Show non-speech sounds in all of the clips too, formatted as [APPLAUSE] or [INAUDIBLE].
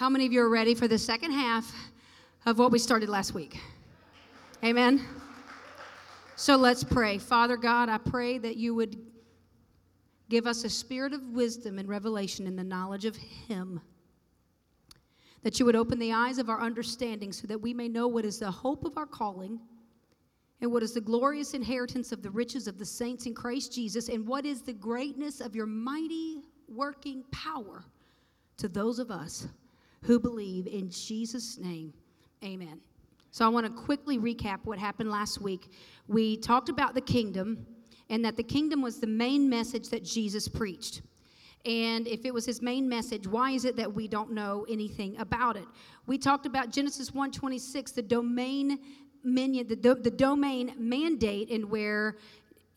How many of you are ready for the second half of what we started last week? Amen. So let's pray. Father God, I pray that you would give us a spirit of wisdom and revelation in the knowledge of Him. That you would open the eyes of our understanding so that we may know what is the hope of our calling and what is the glorious inheritance of the riches of the saints in Christ Jesus and what is the greatness of your mighty working power to those of us who believe in Jesus' name. Amen. So I want to quickly recap what happened last week. We talked about the kingdom and that the kingdom was the main message that Jesus preached. And if it was his main message, why is it that we don't know anything about it? We talked about Genesis 1:26, the domain minion, the, the domain mandate, and where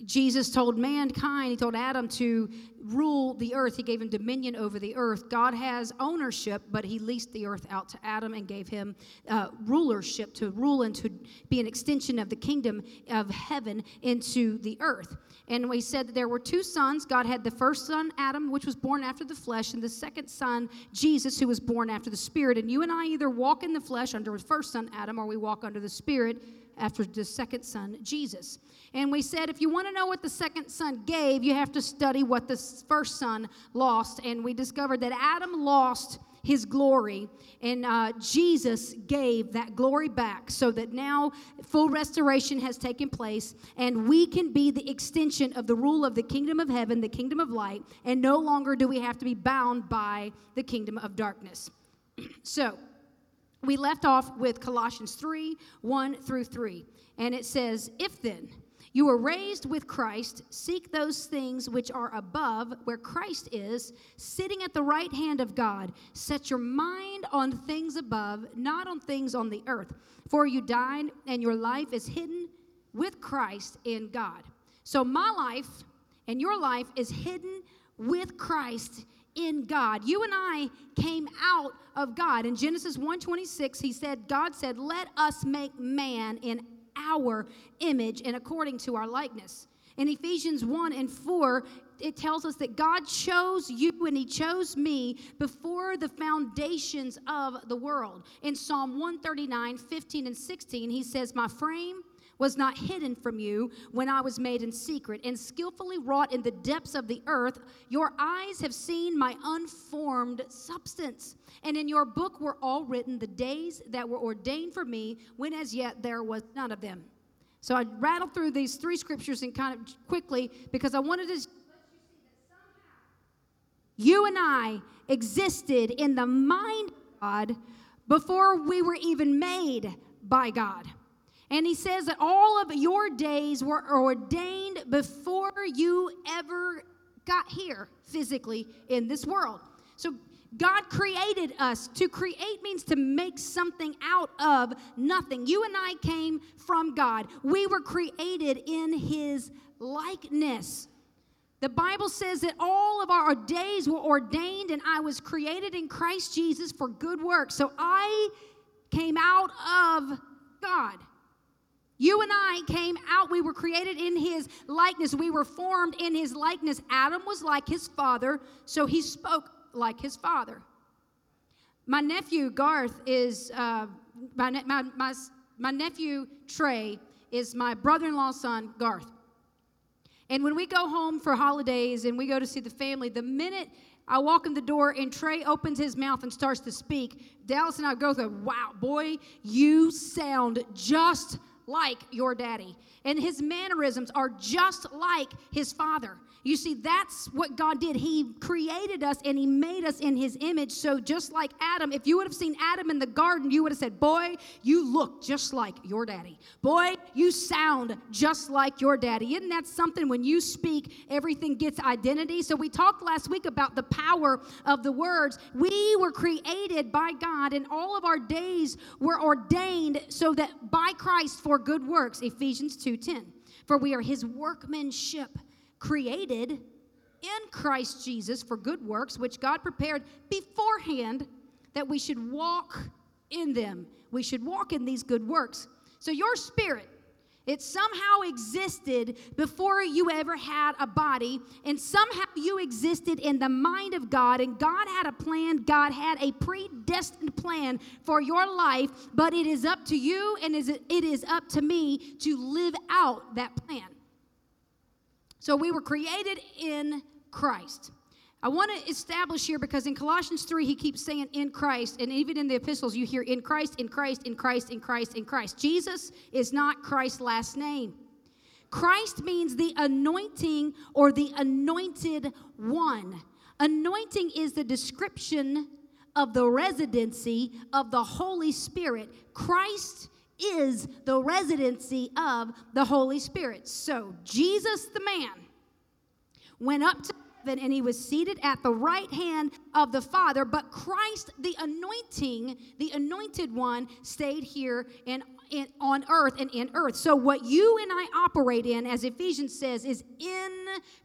Jesus told mankind, he told Adam to rule the earth. He gave him dominion over the earth. God has ownership, but he leased the earth out to Adam and gave him uh, rulership to rule and to be an extension of the kingdom of heaven into the earth. And we said that there were two sons. God had the first son, Adam, which was born after the flesh, and the second son, Jesus, who was born after the spirit. And you and I either walk in the flesh under the first son, Adam, or we walk under the spirit after the second son, Jesus. And we said if you want to know what the second son gave, you have to study what the first son lost. And we discovered that Adam lost his glory, and uh, Jesus gave that glory back so that now full restoration has taken place, and we can be the extension of the rule of the kingdom of heaven, the kingdom of light, and no longer do we have to be bound by the kingdom of darkness. [CLEARS THROAT] so, we left off with Colossians 3 1 through 3. And it says, If then you were raised with Christ, seek those things which are above, where Christ is, sitting at the right hand of God. Set your mind on things above, not on things on the earth. For you died, and your life is hidden with Christ in God. So my life and your life is hidden with Christ in God. You and I came out of God. In Genesis 1:26, he said, God said, "Let us make man in our image and according to our likeness." In Ephesians 1 and 4, it tells us that God chose you and He chose me before the foundations of the world. In Psalm 139, 15 and 16, He says, My frame was not hidden from you when I was made in secret and skillfully wrought in the depths of the earth. Your eyes have seen my unformed substance. And in your book were all written the days that were ordained for me, when as yet there was none of them. So I rattled through these three scriptures and kind of quickly because I wanted to you and I existed in the mind of God before we were even made by God. And he says that all of your days were ordained before you ever got here physically in this world. So God created us. To create means to make something out of nothing. You and I came from God. We were created in his likeness. The Bible says that all of our days were ordained, and I was created in Christ Jesus for good works. So I came out of God. You and I came out, we were created in his likeness. We were formed in his likeness. Adam was like his father, so he spoke like his father. My nephew Garth is, uh, my, my, my, my nephew Trey is my brother in law's son, Garth. And when we go home for holidays and we go to see the family, the minute I walk in the door and Trey opens his mouth and starts to speak, Dallas and I go, wow, boy, you sound just like your daddy. And his mannerisms are just like his father. You see, that's what God did. He created us and He made us in His image. So, just like Adam, if you would have seen Adam in the garden, you would have said, Boy, you look just like your daddy. Boy, you sound just like your daddy. Isn't that something when you speak, everything gets identity? So, we talked last week about the power of the words. We were created by God, and all of our days were ordained so that by Christ for good works. Ephesians 2:10. For we are His workmanship created in Christ Jesus for good works, which God prepared beforehand that we should walk in them. We should walk in these good works. So, your spirit, It somehow existed before you ever had a body, and somehow you existed in the mind of God, and God had a plan. God had a predestined plan for your life, but it is up to you and it is up to me to live out that plan. So we were created in Christ. I want to establish here because in Colossians 3, he keeps saying in Christ, and even in the epistles, you hear in Christ, in Christ, in Christ, in Christ, in Christ. Jesus is not Christ's last name. Christ means the anointing or the anointed one. Anointing is the description of the residency of the Holy Spirit. Christ is the residency of the Holy Spirit. So, Jesus the man went up to heaven and he was seated at the right hand of the Father. But Christ, the anointing, the anointed one, stayed here in, in, on earth and in earth. So, what you and I operate in, as Ephesians says, is in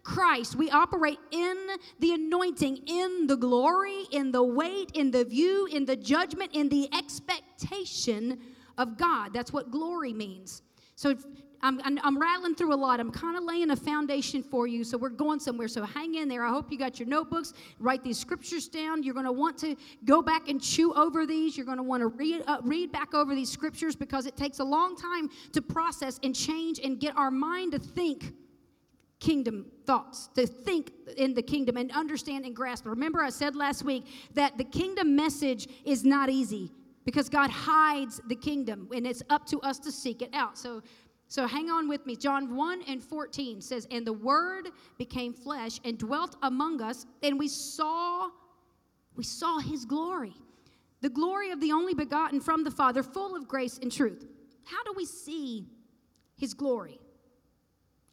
Christ. We operate in the anointing, in the glory, in the weight, in the view, in the judgment, in the expectation of God. That's what glory means. So, I'm, I'm, I'm, rattling through a lot. I'm kind of laying a foundation for you, so we're going somewhere. So hang in there. I hope you got your notebooks. Write these scriptures down. You're going to want to go back and chew over these. You're going to want to read, uh, read back over these scriptures because it takes a long time to process and change and get our mind to think kingdom thoughts, to think in the kingdom and understand and grasp. Remember, I said last week that the kingdom message is not easy because God hides the kingdom and it's up to us to seek it out. So so hang on with me. John 1 and 14 says, And the word became flesh and dwelt among us, and we saw, we saw his glory. The glory of the only begotten from the Father, full of grace and truth. How do we see his glory?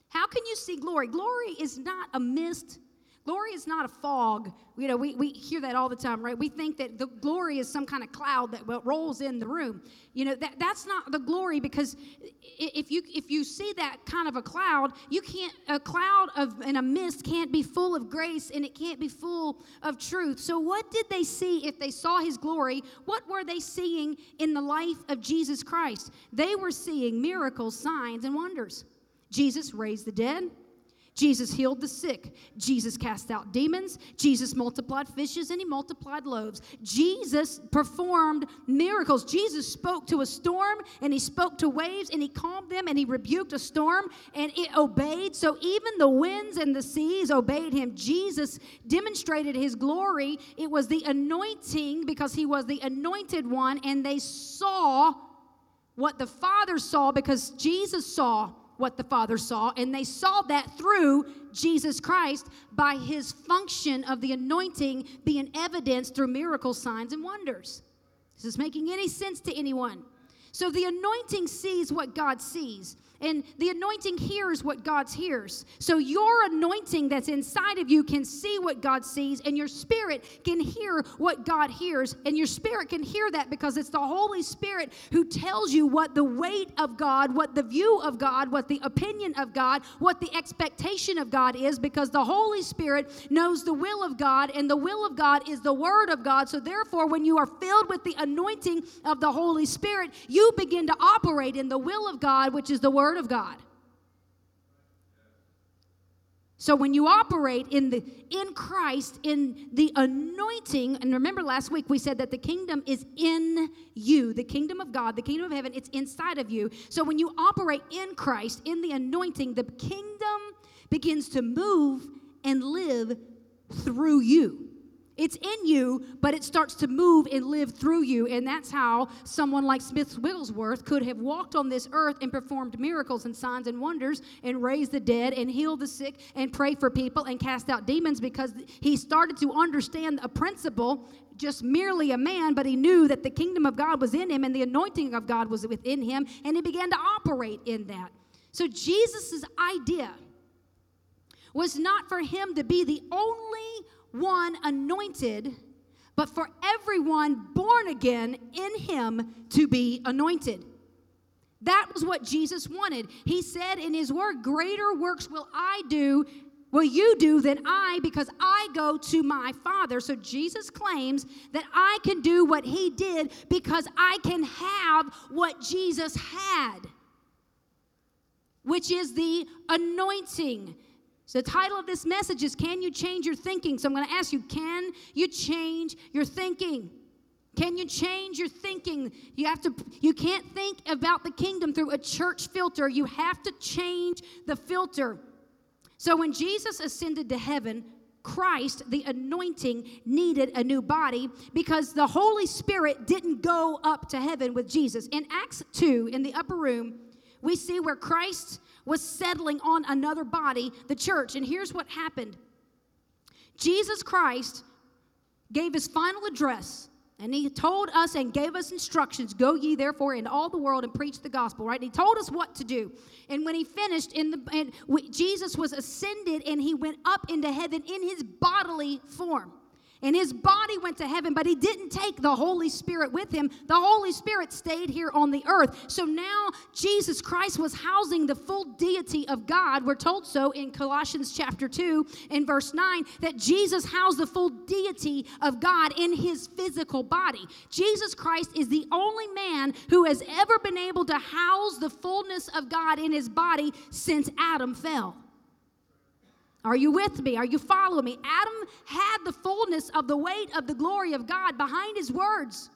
How can you see glory? Glory is not a mist Glory is not a fog. You know, we, we hear that all the time, right? We think that the glory is some kind of cloud that rolls in the room. You know, that, that's not the glory because if you if you see that kind of a cloud, you can't a cloud of and a mist can't be full of grace and it can't be full of truth. So what did they see if they saw his glory? What were they seeing in the life of Jesus Christ? They were seeing miracles, signs, and wonders. Jesus raised the dead. Jesus healed the sick. Jesus cast out demons. Jesus multiplied fishes and he multiplied loaves. Jesus performed miracles. Jesus spoke to a storm and he spoke to waves and he calmed them and he rebuked a storm and it obeyed. So even the winds and the seas obeyed him. Jesus demonstrated his glory. It was the anointing because he was the anointed one and they saw what the Father saw because Jesus saw what the Father saw, and they saw that through Jesus Christ by his function of the anointing being evidenced through miracle signs and wonders. Is this making any sense to anyone? So the anointing sees what God sees. And the anointing hears what God hears. So your anointing that's inside of you can see what God sees, and your spirit can hear what God hears. And your spirit can hear that because it's the Holy Spirit who tells you what the weight of God, what the view of God, what the opinion of God, what the expectation of God is, because the Holy Spirit knows the will of God, and the will of God is the Word of God. So therefore, when you are filled with the anointing of the Holy Spirit, you begin to operate in the will of God, which is the Word Word of God. So when you operate in the in Christ in the anointing and remember last week we said that the kingdom is in you the kingdom of God the kingdom of heaven it's inside of you so when you operate in Christ in the anointing the kingdom begins to move and live through you it's in you, but it starts to move and live through you. And that's how someone like Smith Wigglesworth could have walked on this earth and performed miracles and signs and wonders and raised the dead and healed the sick and pray for people and cast out demons because he started to understand a principle, just merely a man, but he knew that the kingdom of God was in him and the anointing of God was within him, and he began to operate in that. So Jesus' idea was not for him to be the only one anointed, but for everyone born again in him to be anointed. That was what Jesus wanted. He said in his word, Greater works will I do, will you do than I, because I go to my Father. So Jesus claims that I can do what he did because I can have what Jesus had. which is the anointing. So, the title of this message is Can You Change Your Thinking? So, I'm going to ask you, can you change your thinking? Can you change your thinking? You have to you can't think about the kingdom through a church filter. You have to change the filter. So when Jesus ascended to heaven, Christ, the anointing, needed a new body because the Holy Spirit didn't go up to heaven with Jesus. In Acts 2, in the upper room, we see where Christ was settling on another body, the church. And here's what happened Jesus Christ gave his final address and he told us and gave us instructions go ye therefore in all the world and preach the gospel, right? And he told us what to do. And when he finished, in the, and Jesus was ascended and he went up into heaven in his bodily form. And his body went to heaven, but he didn't take the Holy Spirit with him. The Holy Spirit stayed here on the earth. So now Jesus Christ was housing the full deity of God. We're told so in Colossians chapter 2 and verse 9 that Jesus housed the full deity of God in his physical body. Jesus Christ is the only man who has ever been able to house the fullness of God in his body since Adam fell. Are you with me? Are you following me? Adam had the fullness of the weight of the glory of God behind his words.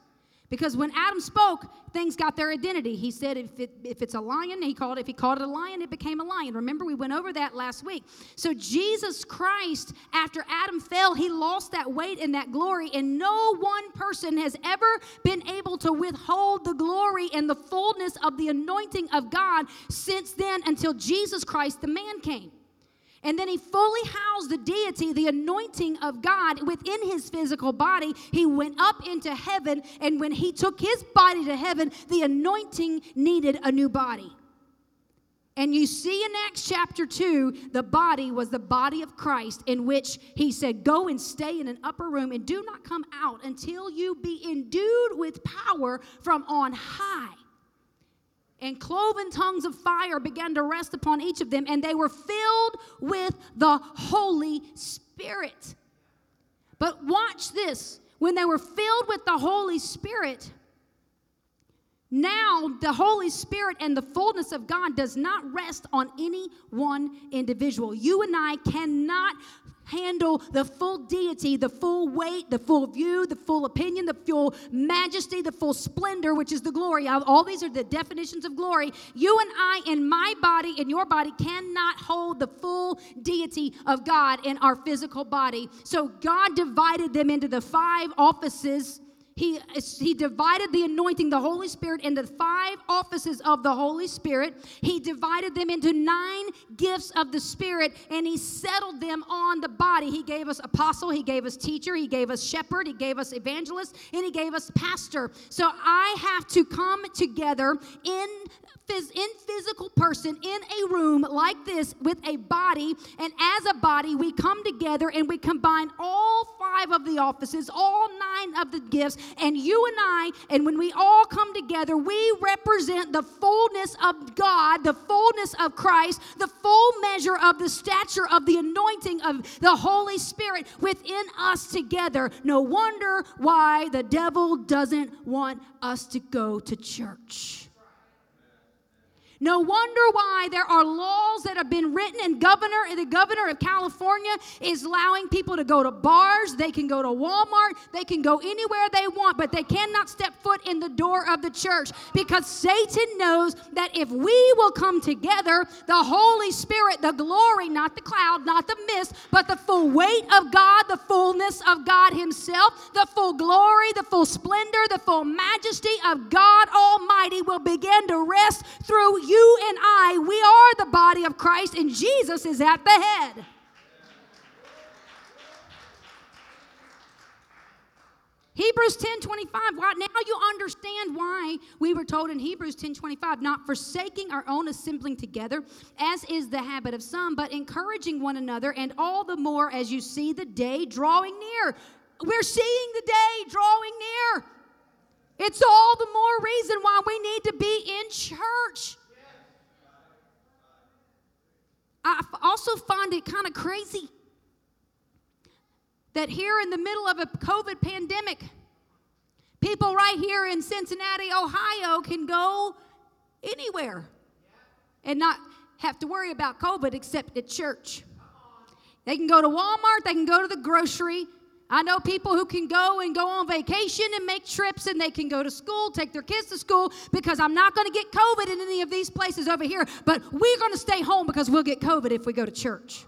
Because when Adam spoke, things got their identity. He said, if, it, if it's a lion, he called it, if he called it a lion, it became a lion. Remember, we went over that last week. So, Jesus Christ, after Adam fell, he lost that weight and that glory, and no one person has ever been able to withhold the glory and the fullness of the anointing of God since then until Jesus Christ, the man, came. And then he fully housed the deity, the anointing of God within his physical body. He went up into heaven, and when he took his body to heaven, the anointing needed a new body. And you see in Acts chapter 2, the body was the body of Christ, in which he said, Go and stay in an upper room and do not come out until you be endued with power from on high and cloven tongues of fire began to rest upon each of them, and they were filled with the Holy Spirit. But watch this when they were filled with the Holy Spirit, now the Holy Spirit and the fullness of God does not rest on any one individual. You and I cannot handle the full deity, the full weight, the full view, the full opinion, the full majesty, the full splendor, which is the glory. All these are the definitions of glory. You and I, in my body, in your body, cannot hold the full deity of God in our physical body. So God divided them into the five offices he, he divided the anointing, the Holy Spirit, into five offices of the Holy Spirit. He divided them into nine gifts of the Spirit, and he settled them on the body. He gave us apostle, he gave us teacher, he gave us shepherd, he gave us evangelist, and he gave us pastor. So I have to come together in in physical person in a room like this with a body, and as a body, we come together and we combine all five of the offices, all nine of the gifts, and you and I, and when we all come together, we represent the fullness of God, the fullness of Christ, the full measure of the stature of the anointing of the Holy Spirit within us together. No wonder why the devil doesn't want us to go to church. No wonder why there are laws that have been written, and governor, the governor of California is allowing people to go to bars. They can go to Walmart. They can go anywhere they want, but they cannot step foot in the door of the church because Satan knows that if we will come together, the Holy Spirit, the glory, not the cloud, not the mist, but the full weight of God, the fullness of God Himself, the full glory, the full splendor, the full majesty of God Almighty will begin to rest through you and I, we are the body of Christ, and Jesus is at the head. Hebrews 10 25. Right now you understand why we were told in Hebrews 10 25, not forsaking our own assembling together, as is the habit of some, but encouraging one another, and all the more as you see the day drawing near. We're seeing the day drawing near. It's all the more reason why we need to be in church. I also find it kind of crazy that here in the middle of a COVID pandemic, people right here in Cincinnati, Ohio can go anywhere and not have to worry about COVID except at church. They can go to Walmart, they can go to the grocery. I know people who can go and go on vacation and make trips and they can go to school, take their kids to school because I'm not going to get COVID in any of these places over here, but we're going to stay home because we'll get COVID if we go to church.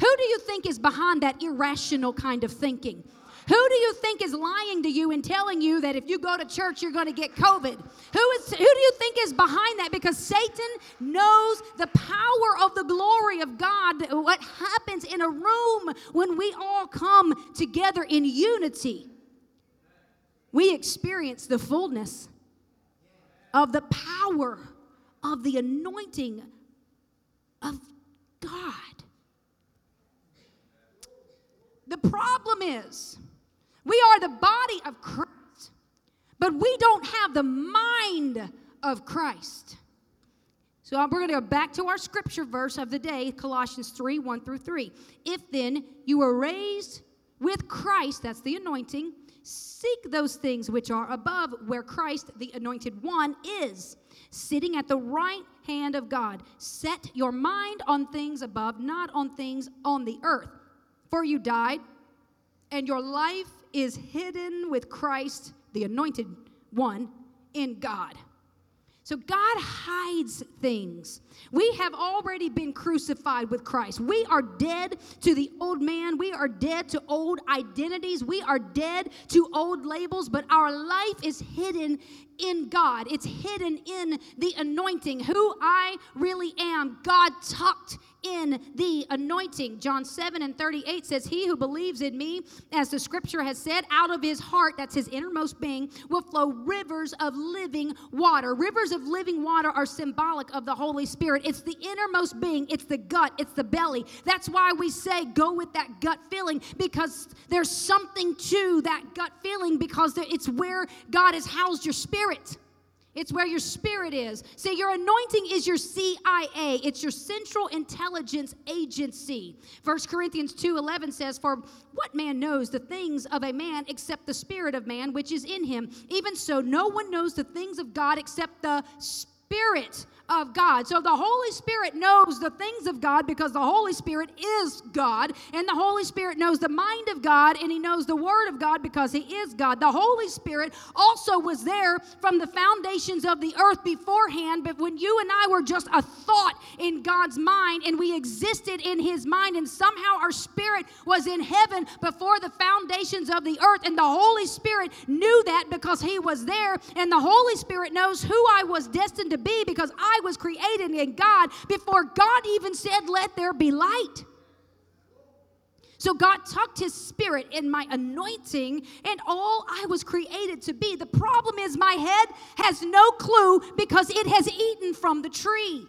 Who do you think is behind that irrational kind of thinking? Who do you think is lying to you and telling you that if you go to church you're going to get COVID? Who is who do you think is behind that because Satan knows the power of the glory of God what happens in a room when we all come together in unity. We experience the fullness of the power of the anointing of God. The problem is we are the body of Christ, but we don't have the mind of Christ. So we're going to go back to our scripture verse of the day, Colossians 3 1 through 3. If then you were raised with Christ, that's the anointing, seek those things which are above, where Christ, the anointed one, is, sitting at the right hand of God. Set your mind on things above, not on things on the earth. For you died, and your life is hidden with Christ, the anointed one, in God. So God hides things. We have already been crucified with Christ. We are dead to the old man. We are dead to old identities. We are dead to old labels, but our life is hidden in God. It's hidden in the anointing. Who I really am, God tucked in the anointing. John 7 and 38 says, He who believes in me, as the scripture has said, out of his heart, that's his innermost being, will flow rivers of living water. Rivers of living water are symbolic of the Holy Spirit. It's the innermost being, it's the gut, it's the belly. That's why we say go with that gut feeling because there's something to that gut feeling because it's where God has housed your spirit. It's where your spirit is. See, your anointing is your CIA. It's your central intelligence agency. 1 Corinthians 2:11 says, "For what man knows the things of a man except the spirit of man which is in him? Even so no one knows the things of God except the spirit of God. So the Holy Spirit knows the things of God because the Holy Spirit is God. And the Holy Spirit knows the mind of God and he knows the Word of God because he is God. The Holy Spirit also was there from the foundations of the earth beforehand, but when you and I were just a thought in God's mind and we existed in his mind, and somehow our spirit was in heaven before the foundations of the earth, and the Holy Spirit knew that because he was there, and the Holy Spirit knows who I was destined to be because I I was created in God before God even said, Let there be light. So God tucked his spirit in my anointing and all I was created to be. The problem is my head has no clue because it has eaten from the tree.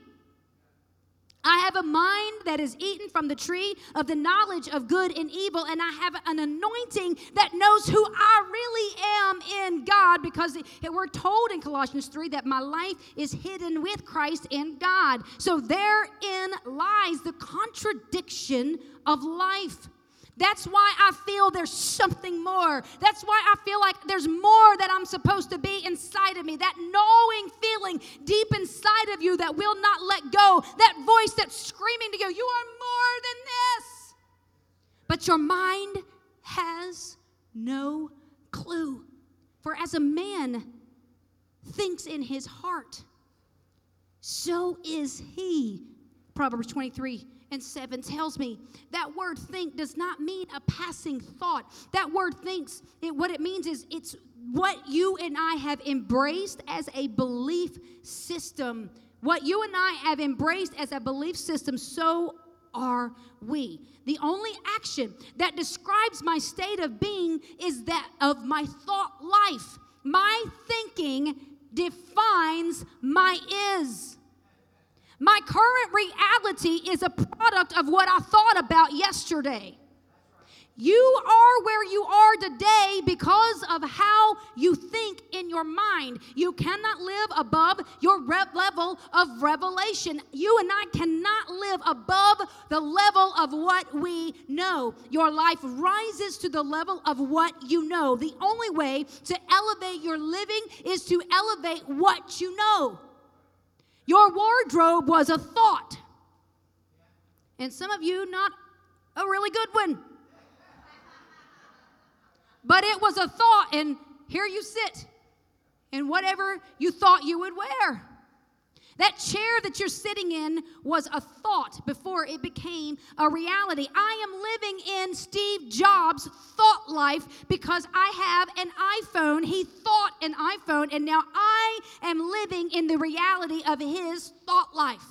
I have a mind that is eaten from the tree of the knowledge of good and evil, and I have an anointing that knows who I really am in God because we're told in Colossians 3 that my life is hidden with Christ in God. So therein lies the contradiction of life. That's why I feel there's something more. That's why I feel like there's more that I'm supposed to be inside of me. That gnawing feeling deep inside of you that will not let go. That voice that's screaming to you, You are more than this. But your mind has no clue. For as a man thinks in his heart, so is he. Proverbs 23 and 7 tells me that word think does not mean a passing thought. That word thinks, it, what it means is it's what you and I have embraced as a belief system. What you and I have embraced as a belief system, so are we. The only action that describes my state of being is that of my thought life. My thinking defines my is. My current reality is a product of what I thought about yesterday. You are where you are today because of how you think in your mind. You cannot live above your level of revelation. You and I cannot live above the level of what we know. Your life rises to the level of what you know. The only way to elevate your living is to elevate what you know. Your wardrobe was a thought. And some of you, not a really good one. But it was a thought, and here you sit in whatever you thought you would wear. That chair that you're sitting in was a thought before it became a reality. I am living in Steve Jobs' thought life because I have an iPhone. He thought an iPhone, and now I am living in the reality of his thought life.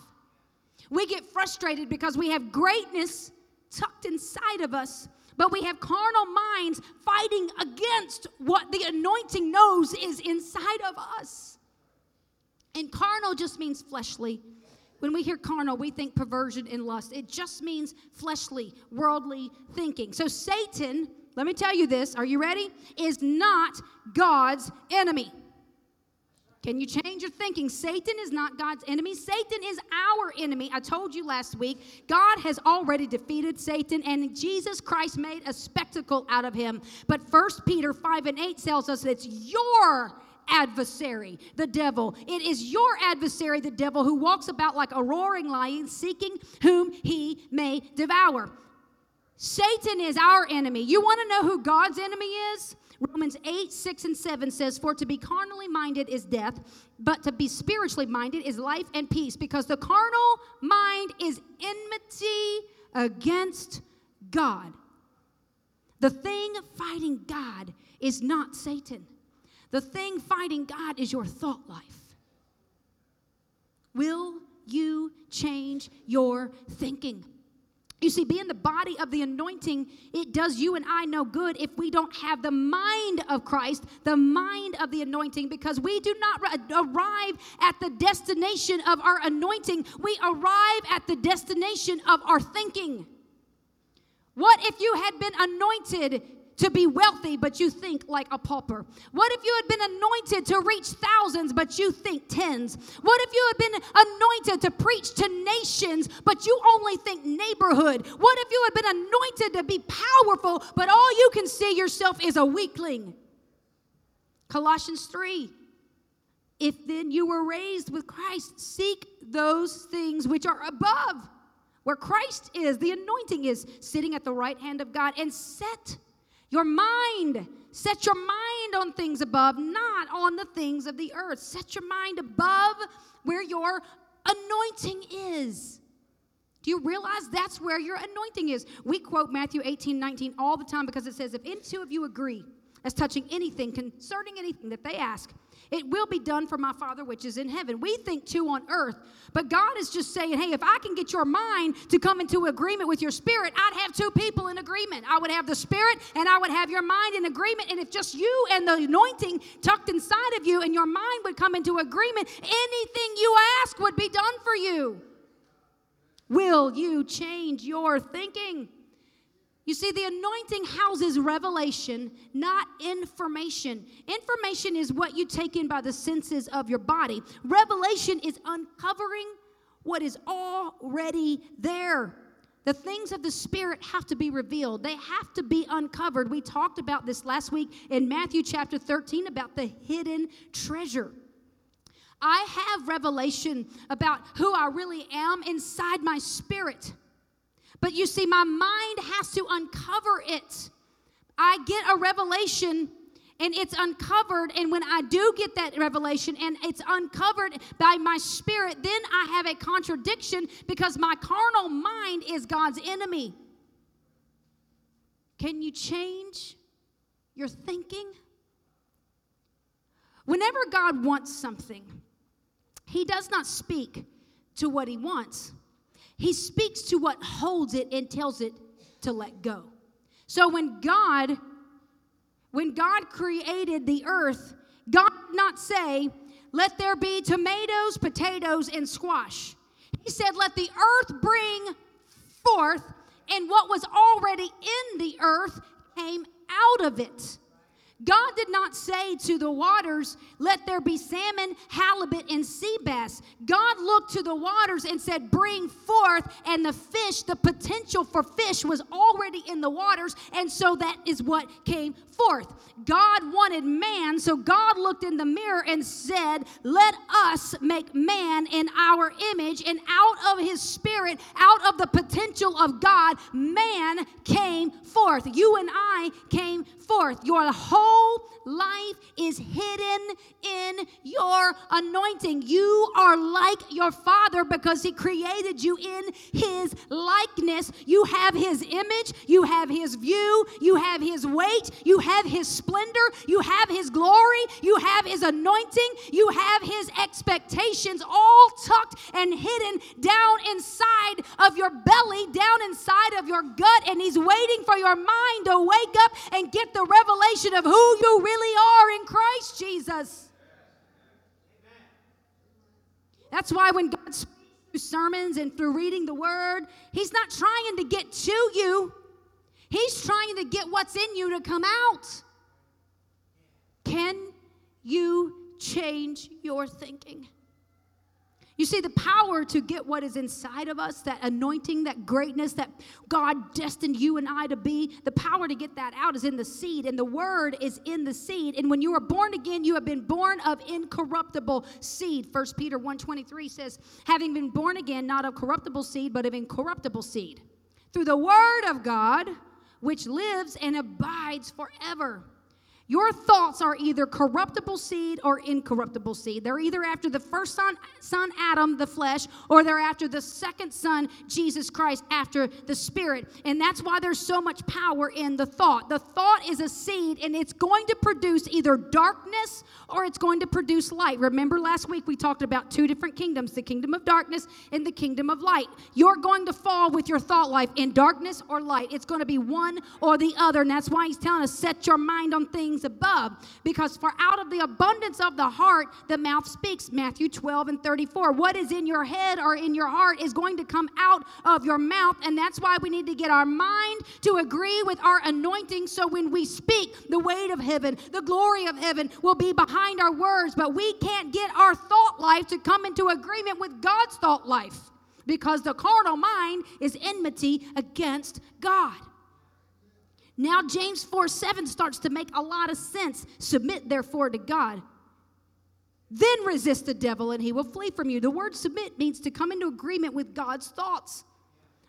We get frustrated because we have greatness tucked inside of us, but we have carnal minds fighting against what the anointing knows is inside of us. And carnal just means fleshly. When we hear carnal, we think perversion and lust. It just means fleshly, worldly thinking. So, Satan, let me tell you this, are you ready? Is not God's enemy. Can you change your thinking? Satan is not God's enemy. Satan is our enemy. I told you last week, God has already defeated Satan, and Jesus Christ made a spectacle out of him. But First Peter 5 and 8 tells us it's your adversary, the devil. It is your adversary, the devil, who walks about like a roaring lion, seeking whom he may devour. Satan is our enemy. You want to know who God's enemy is? Romans 8, 6, and 7 says, For to be carnally minded is death, but to be spiritually minded is life and peace, because the carnal mind is enmity against God. The thing fighting God is not Satan. The thing fighting God is your thought life. Will you change your thinking? You see, being the body of the anointing, it does you and I no good if we don't have the mind of Christ, the mind of the anointing, because we do not arrive at the destination of our anointing. We arrive at the destination of our thinking. What if you had been anointed to be wealthy, but you think like a pauper? What if you had been anointed to reach thousands, but you think tens? What if you had been anointed to preach to nations, but you only think neighborhood? What if you had been anointed to be powerful, but all you can see yourself is a weakling? Colossians 3. If then you were raised with Christ, seek those things which are above, where Christ is, the anointing is, sitting at the right hand of God, and set your mind. Set your mind on things above, not on the things of the earth. Set your mind above where your anointing is. Do you realize that's where your anointing is? We quote Matthew 18, 19 all the time because it says, If any two of you agree as touching anything concerning anything that they ask, it will be done for my Father which is in heaven. We think two on earth, but God is just saying, hey, if I can get your mind to come into agreement with your spirit, I'd have two people in agreement. I would have the spirit and I would have your mind in agreement. And if just you and the anointing tucked inside of you and your mind would come into agreement, anything you ask would be done for you. Will you change your thinking? You see, the anointing houses revelation, not information. Information is what you take in by the senses of your body. Revelation is uncovering what is already there. The things of the Spirit have to be revealed, they have to be uncovered. We talked about this last week in Matthew chapter 13 about the hidden treasure. I have revelation about who I really am inside my spirit. But you see, my mind has to uncover it. I get a revelation and it's uncovered. And when I do get that revelation and it's uncovered by my spirit, then I have a contradiction because my carnal mind is God's enemy. Can you change your thinking? Whenever God wants something, He does not speak to what He wants. He speaks to what holds it and tells it to let go. So when God when God created the earth, God did not say, "Let there be tomatoes, potatoes and squash." He said, "Let the earth bring forth, and what was already in the earth came out of it." God did not say to the waters, Let there be salmon, halibut, and sea bass. God looked to the waters and said, Bring forth. And the fish, the potential for fish was already in the waters. And so that is what came forth. God wanted man, so God looked in the mirror and said, Let us make man in our image. And out of his spirit, out of the potential of God, man came forth. You and I came forth. Your whole life is hidden in your anointing. You are like your Father because He created you in His likeness. You have His image, you have His view, you have His weight, you have His splendor, you have His glory, you have His anointing, you have His expectations all tucked and hidden down inside of your belly, down inside of your gut, and He's waiting for your mind to wake up and get the revelation of who you really are in Christ Jesus. That's why when God speaks through sermons and through reading the word, He's not trying to get to you, He's trying to get what's in you to come out. Can you change your thinking? You see, the power to get what is inside of us, that anointing, that greatness that God destined you and I to be, the power to get that out is in the seed, and the word is in the seed. And when you are born again, you have been born of incorruptible seed. 1 Peter 1.23 says, having been born again, not of corruptible seed, but of incorruptible seed. Through the word of God, which lives and abides forever. Your thoughts are either corruptible seed or incorruptible seed. They're either after the first son, son, Adam, the flesh, or they're after the second son, Jesus Christ, after the spirit. And that's why there's so much power in the thought. The thought is a seed, and it's going to produce either darkness or it's going to produce light. Remember last week we talked about two different kingdoms the kingdom of darkness and the kingdom of light. You're going to fall with your thought life in darkness or light. It's going to be one or the other. And that's why he's telling us set your mind on things above. Because for out of the abundance of the heart, the mouth speaks. Matthew 12 and 34. What is in your head or in your heart is going to come out of your mouth. And that's why we need to get our mind to agree with our anointing. So when we speak, the weight of heaven, the glory of heaven will be behind our words. But we can't get our thought life to come into agreement with God's thought life because the carnal mind is enmity against God. Now, James 4 7 starts to make a lot of sense. Submit, therefore, to God. Then resist the devil, and he will flee from you. The word submit means to come into agreement with God's thoughts.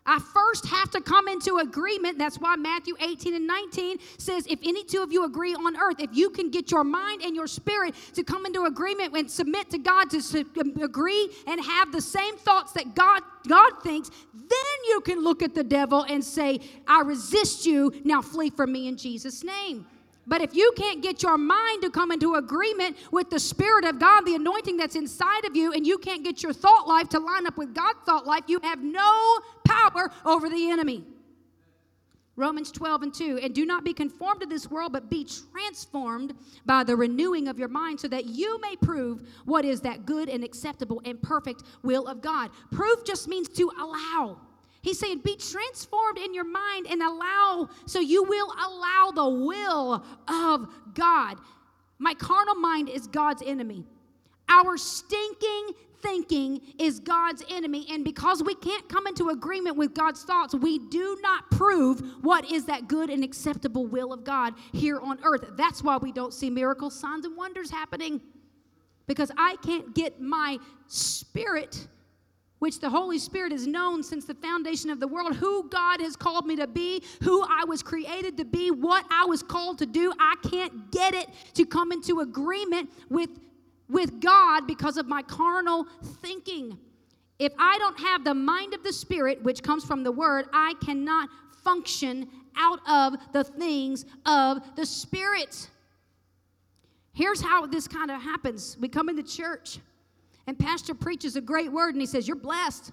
I first have to come into agreement. That's why Matthew 18 and 19 says, If any two of you agree on earth, if you can get your mind and your spirit to come into agreement and submit to God, to um, agree and have the same thoughts that God, God thinks, then you can look at the devil and say, I resist you, now flee from me in Jesus' name. But if you can't get your mind to come into agreement with the Spirit of God, the anointing that's inside of you, and you can't get your thought life to line up with God's thought life, you have no power over the enemy. Romans 12 and 2. And do not be conformed to this world, but be transformed by the renewing of your mind, so that you may prove what is that good and acceptable and perfect will of God. Prove just means to allow. He's saying, be transformed in your mind and allow, so you will allow the will of God. My carnal mind is God's enemy. Our stinking thinking is God's enemy. And because we can't come into agreement with God's thoughts, we do not prove what is that good and acceptable will of God here on earth. That's why we don't see miracles, signs, and wonders happening. Because I can't get my spirit which the Holy Spirit has known since the foundation of the world, who God has called me to be, who I was created to be, what I was called to do. I can't get it to come into agreement with, with God because of my carnal thinking. If I don't have the mind of the Spirit, which comes from the Word, I cannot function out of the things of the Spirit. Here's how this kind of happens we come into church and Pastor preaches a great word and he says, You're blessed.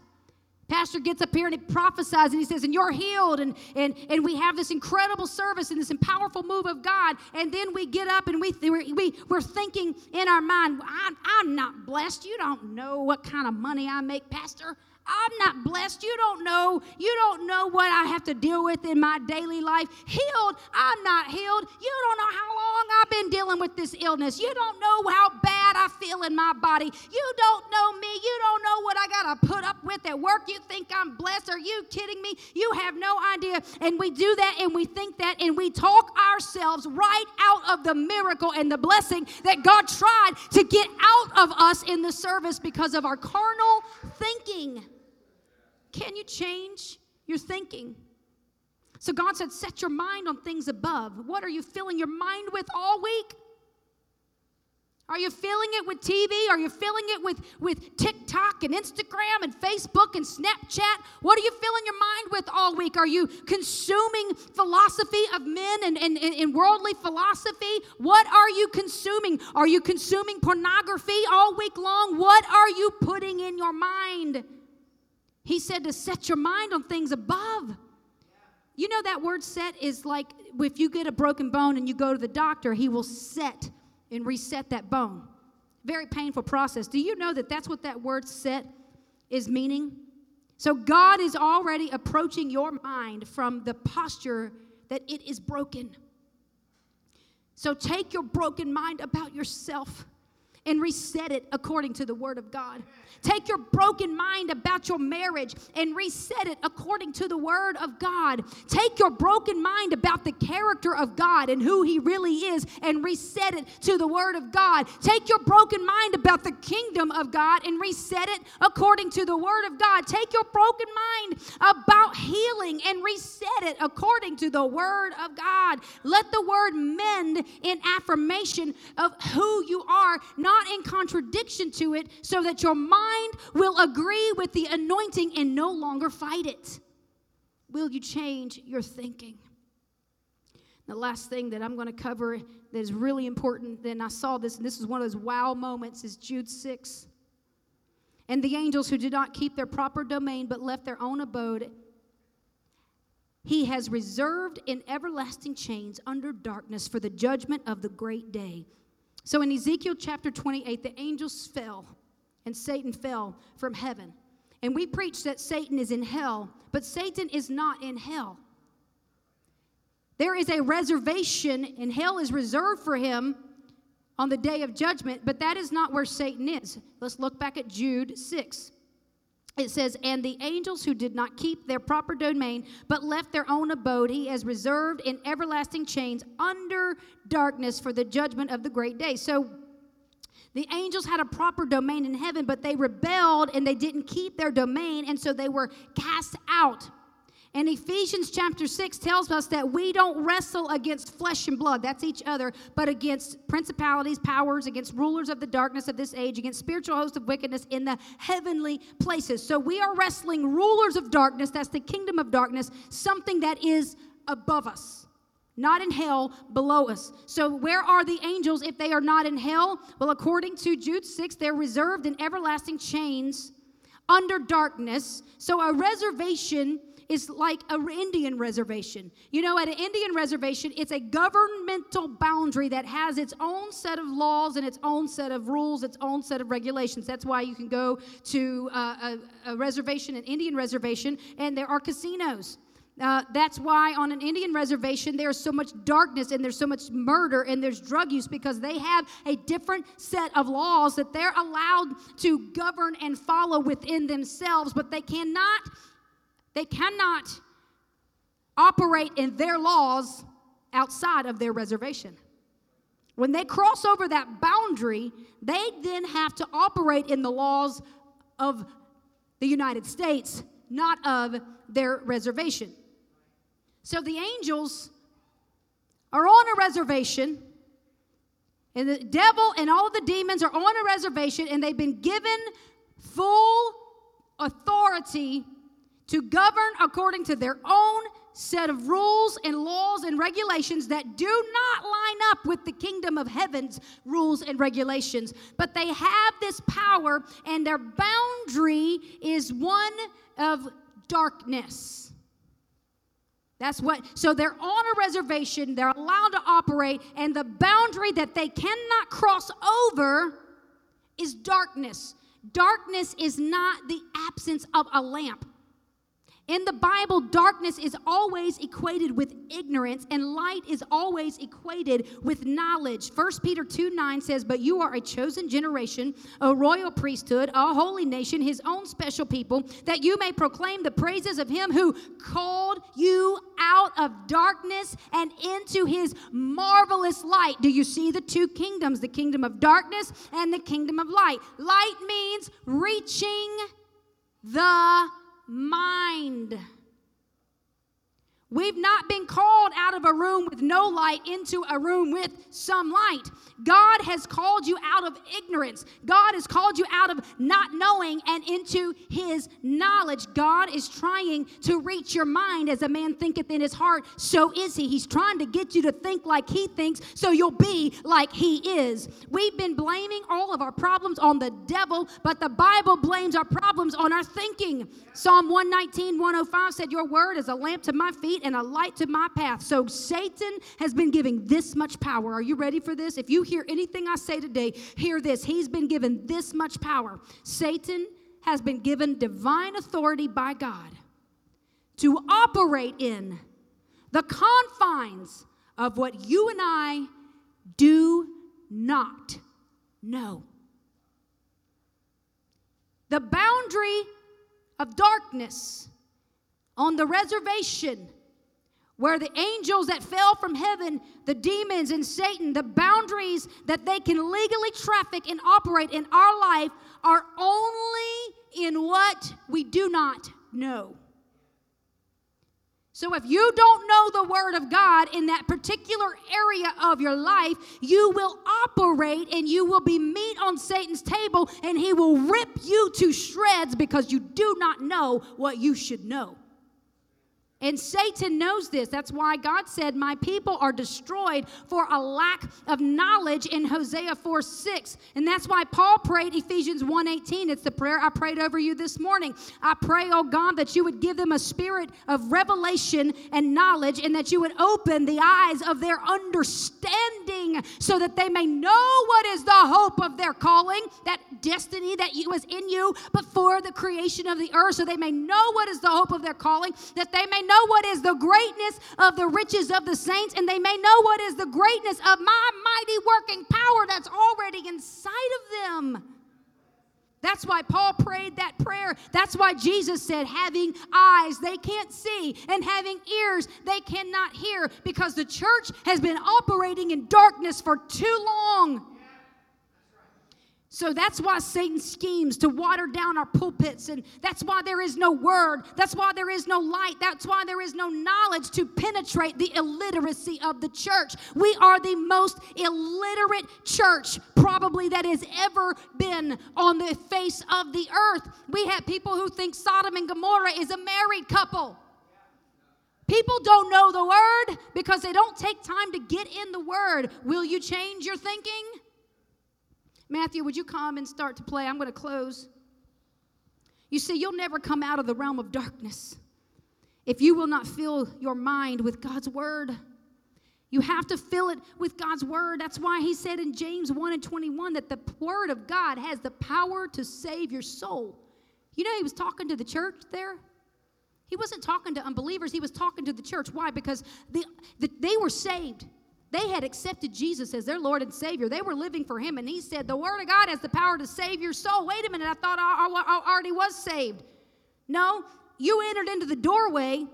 Pastor gets up here and he prophesies and he says, and you're healed. And, and, and we have this incredible service and this powerful move of God. And then we get up and we, we, we're thinking in our mind, I'm, I'm not blessed. You don't know what kind of money I make, Pastor. I'm not blessed. You don't know. You don't know what I have to deal with in my daily life. Healed, I'm not healed. You don't know how long I've been dealing with this illness. You don't know how bad I feel in my body. You don't know me. You don't know what I got to put up with at work. You think I'm blessed. Are you kidding me? You have no idea. And we do that and we think that and we talk ourselves right out of the miracle and the blessing that God tried to get out of us in the service because of our carnal thinking. Can you change your thinking? So God said, Set your mind on things above. What are you filling your mind with all week? Are you filling it with TV? Are you filling it with, with TikTok and Instagram and Facebook and Snapchat? What are you filling your mind with all week? Are you consuming philosophy of men and, and, and worldly philosophy? What are you consuming? Are you consuming pornography all week long? What are you putting in your mind? He said to set your mind on things above. You know that word set is like if you get a broken bone and you go to the doctor, he will set and reset that bone. Very painful process. Do you know that that's what that word set is meaning? So God is already approaching your mind from the posture that it is broken. So take your broken mind about yourself and reset it according to the Word of God. Take your broken mind about your marriage and reset it according to the Word of God. Take your broken mind about the character of God and who He really is and reset it to the Word of God. Take your broken mind about the kingdom of God and reset it according to the Word of God. Take your broken mind about healing and reset it according to the Word of God. Let the Word mend in affirmation of who you are, not in contradiction to it, so that your mind mind will agree with the anointing and no longer fight it? Will you change your thinking? The last thing that I'm going to cover that is really important, then I saw this, and this is one of those wow moments, is Jude 6. And the angels who did not keep their proper domain but left their own abode, he has reserved in everlasting chains under darkness for the judgment of the great day. So in Ezekiel chapter 28, the angels fell and Satan fell from heaven. And we preach that Satan is in hell, but Satan is not in hell. There is a reservation, and hell is reserved for him on the day of judgment, but that is not where Satan is. Let's look back at Jude 6. It says, And the angels who did not keep their proper domain, but left their own abode, he has reserved in everlasting chains under darkness for the judgment of the great day. So the angels had a proper domain in heaven, but they rebelled and they didn't keep their domain, and so they were cast out. And Ephesians chapter 6 tells us that we don't wrestle against flesh and blood, that's each other, but against principalities, powers, against rulers of the darkness of this age, against spiritual hosts of wickedness in the heavenly places. So we are wrestling rulers of darkness, that's the kingdom of darkness, something that is above us not in hell below us. So, where are the angels if they are not in hell? Well, according to Jude 6, they're reserved in everlasting chains under darkness. So, a reservation is like an Indian reservation. You know, at an Indian reservation, it's a governmental boundary that has its own set of laws and its own set of rules, its own set of regulations. That's why you can go to uh, a, a reservation, an Indian reservation, and there are casinos. Uh, that's why on an Indian reservation there's so much darkness and there's so much murder and there's drug use because they have a different set of laws that they're allowed to govern and follow within themselves, but they cannot they cannot operate in their laws outside of their reservation. When they cross over that boundary, they then have to operate in the laws of the United States, not of their reservation. So the angels are on a reservation, and the devil and all the demons are on a reservation, and they've been given full authority to govern according to their own set of rules and laws and regulations that do not line up with the kingdom of heaven's rules and regulations. But they have this power, and their boundary is one of darkness. That's what, so they're on a reservation, they're allowed to operate, and the boundary that they cannot cross over is darkness. Darkness is not the absence of a lamp. In the Bible, darkness is always equated with ignorance, and light is always equated with knowledge. 1 Peter 2 9 says, But you are a chosen generation, a royal priesthood, a holy nation, his own special people, that you may proclaim the praises of him who called you out of darkness and into his marvelous light. Do you see the two kingdoms, the kingdom of darkness and the kingdom of light? Light means reaching the mind. We've not been called out of a room with no light into a room with some light. God has called you out of ignorance. God has called you out of not knowing and into his knowledge. God is trying to reach your mind as a man thinketh in his heart, so is he. He's trying to get you to think like he thinks, so you'll be like he is. We've been blaming all of our problems on the devil, but the Bible blames our problems on our thinking. Psalm 119, 105 said, Your word is a lamp to my feet and a light to my path. So Satan has been giving this much power. Are you ready for this? If you hear anything I say today, hear this. He's been given this much power. Satan has been given divine authority by God to operate in the confines of what you and I do not know. The boundary of darkness on the reservation where the angels that fell from heaven, the demons and Satan, the boundaries that they can legally traffic and operate in our life are only in what we do not know. So, if you don't know the Word of God in that particular area of your life, you will operate and you will be meat on Satan's table, and he will rip you to shreds because you do not know what you should know. And Satan knows this. That's why God said, My people are destroyed for a lack of knowledge in Hosea 4 6. And that's why Paul prayed Ephesians 1 18. It's the prayer I prayed over you this morning. I pray, oh God, that you would give them a spirit of revelation and knowledge, and that you would open the eyes of their understanding so that they may know what is the hope of their calling, that destiny that was in you before the creation of the earth, so they may know what is the hope of their calling, that they may know know what is the greatness of the riches of the saints, and they may know what is the greatness of my mighty working power that's already inside of them. That's why Paul prayed that prayer. That's why Jesus said, having eyes they can't see, and having ears they cannot hear, because the church has been operating in darkness for too long. So that's why Satan schemes to water down our pulpits, and that's why there is no word. That's why there is no light. That's why there is no knowledge to penetrate the illiteracy of the church. We are the most illiterate church, probably, that has ever been on the face of the earth. We have people who think Sodom and Gomorrah is a married couple. People don't know the word because they don't take time to get in the word. Will you change your thinking? Matthew, would you come and start to play? I'm going to close. You see, you'll never come out of the realm of darkness if you will not fill your mind with God's word. You have to fill it with God's word. That's why he said in James 1 and 21 that the word of God has the power to save your soul. You know, he was talking to the church there. He wasn't talking to unbelievers, he was talking to the church. Why? Because the, the, they were saved. They had accepted Jesus as their Lord and Savior. They were living for Him, and He said, The Word of God has the power to save your soul. Wait a minute, I thought I, I, I already was saved. No, you entered into the doorway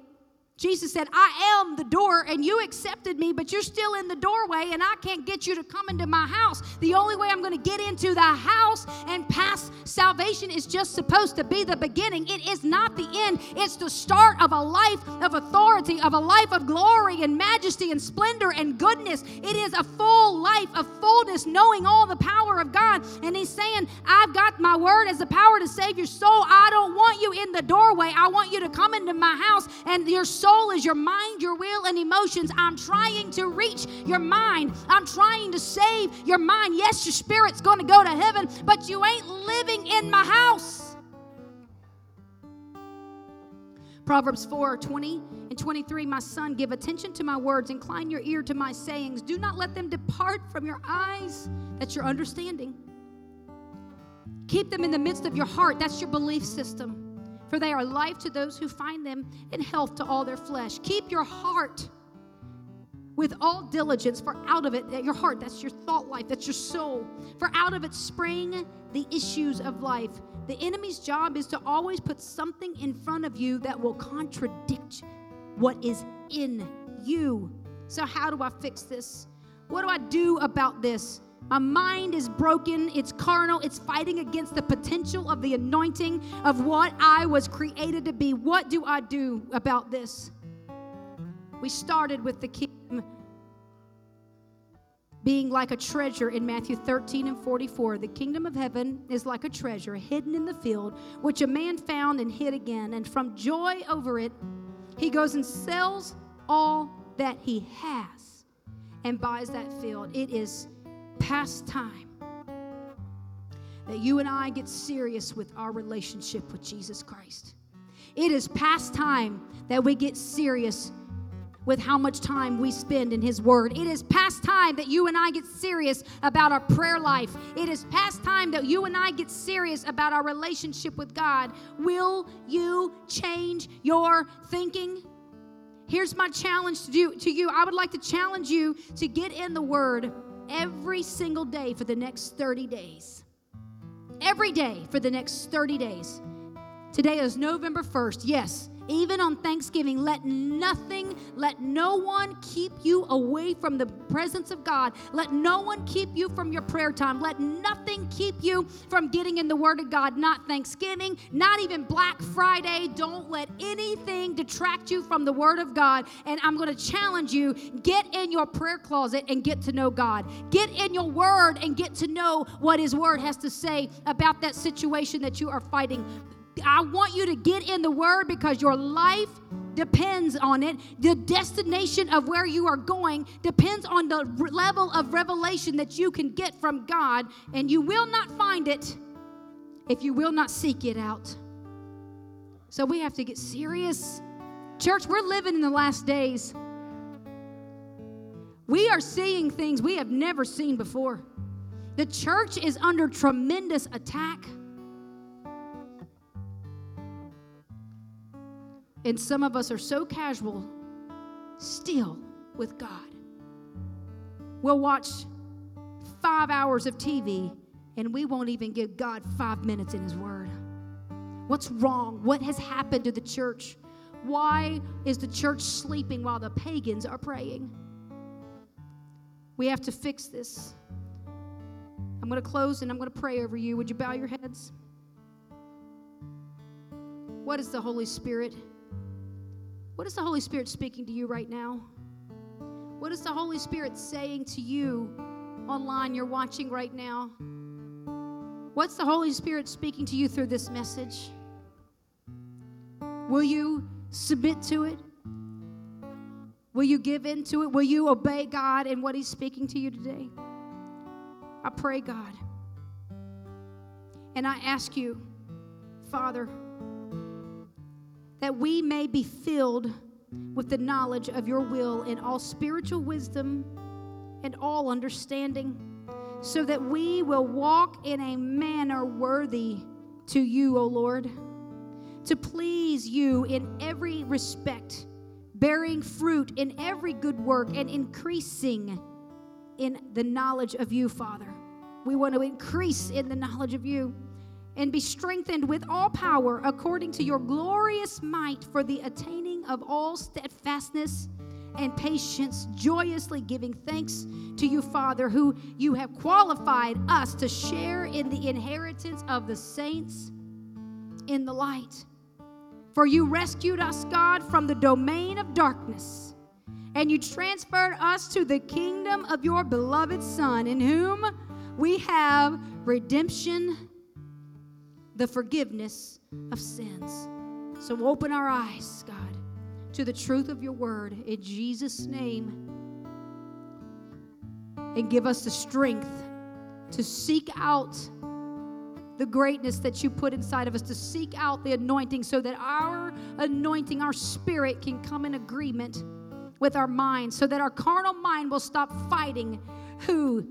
Jesus said, I am the door, and you accepted me, but you're still in the doorway, and I can't get you to come into my house. The only way I'm going to get into the house and pass salvation is just supposed to be the beginning. It is not the end, it's the start of a life of authority, of a life of glory and majesty and splendor and goodness. It is a full life of fullness, knowing all the power of God. And He's saying, I've got my word as the power to save your soul. I don't want you in the doorway, I want you to come into my house, and your soul soul is your mind, your will, and emotions. I'm trying to reach your mind. I'm trying to save your mind. Yes, your spirit's going to go to heaven, but you ain't living in my house. Proverbs 4 20 and 23 My son, give attention to my words, incline your ear to my sayings. Do not let them depart from your eyes. That's your understanding. Keep them in the midst of your heart. That's your belief system. For they are life to those who find them and health to all their flesh. Keep your heart with all diligence, for out of it, your heart, that's your thought life, that's your soul. For out of it spring the issues of life. The enemy's job is to always put something in front of you that will contradict what is in you. So, how do I fix this? What do I do about this? My mind is broken, it's carnal, it's fighting against the potential of the anointing of what I was created to be. What do I do about this? We started with the kingdom being like a treasure in Matthew 13 and 44. The kingdom of heaven is like a treasure hidden in the field, which a man found and hid again. And from joy over it, he goes and sells all that he has and buys that field. It is past time that you and I get serious with our relationship with Jesus Christ. It is past time that we get serious with how much time we spend in His Word. It is past time that you and I get serious about our prayer life. It is past time that you and I get serious about our relationship with God. Will you change your thinking? Here's my challenge to, do, to you. I would like to challenge you to get in the Word every single day for the next 30 days. Every day for the next 30 days. Today is November 1st. Yes, even on Thanksgiving, let nothing, let no one keep you away from the presence of God. Let no one keep you from your prayer time. Let nothing keep you from getting in the Word of God. Not Thanksgiving, not even Black Friday. Don't let anything detract you from the Word of God. And I'm going to challenge you get in your prayer closet and get to know God. Get in your Word and get to know what His Word has to say about that situation that you are fighting I want you to get in the Word because your life depends on it. The destination of where you are going depends on the level of revelation that you can get from God, and you will not find it if you will not seek it out. So we have to get serious. Church, we're living in the last days. We are seeing things we have never seen before. The church is under tremendous attack. And some of us are so casual still with God. We'll watch five hours of TV and we won't even give God five minutes in His Word. What's wrong? What has happened to the church? Why is the church sleeping while the pagans are praying? We have to fix this. I'm going to close and I'm going to pray over you. Would you bow your heads? What is the Holy Spirit? What is the Holy Spirit speaking to you right now? What is the Holy Spirit saying to you online you're watching right now? What's the Holy Spirit speaking to you through this message? Will you submit to it? Will you give in to it? Will you obey God and what He's speaking to you today? I pray, God. And I ask you, Father, that we may be filled with the knowledge of your will in all spiritual wisdom and all understanding, so that we will walk in a manner worthy to you, O Lord, to please you in every respect, bearing fruit in every good work and increasing in the knowledge of you, Father. We want to increase in the knowledge of you and be strengthened with all power according to your glorious might for the attaining of all steadfastness and patience, joyously giving thanks to you, Father, who you have qualified us to share in the inheritance of the saints in the light. For you rescued us, God, from the domain of darkness, and you transferred us to the kingdom of your beloved Son, in whom we have redemption the forgiveness of sins. So open our eyes, God, to the truth of your word in Jesus' name. And give us the strength to seek out the greatness that you put inside of us, to seek out the anointing so that our anointing, our spirit can come in agreement with our mind, so that our carnal mind will stop fighting who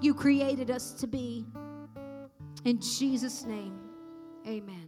you created us to be. In Jesus' name, amen.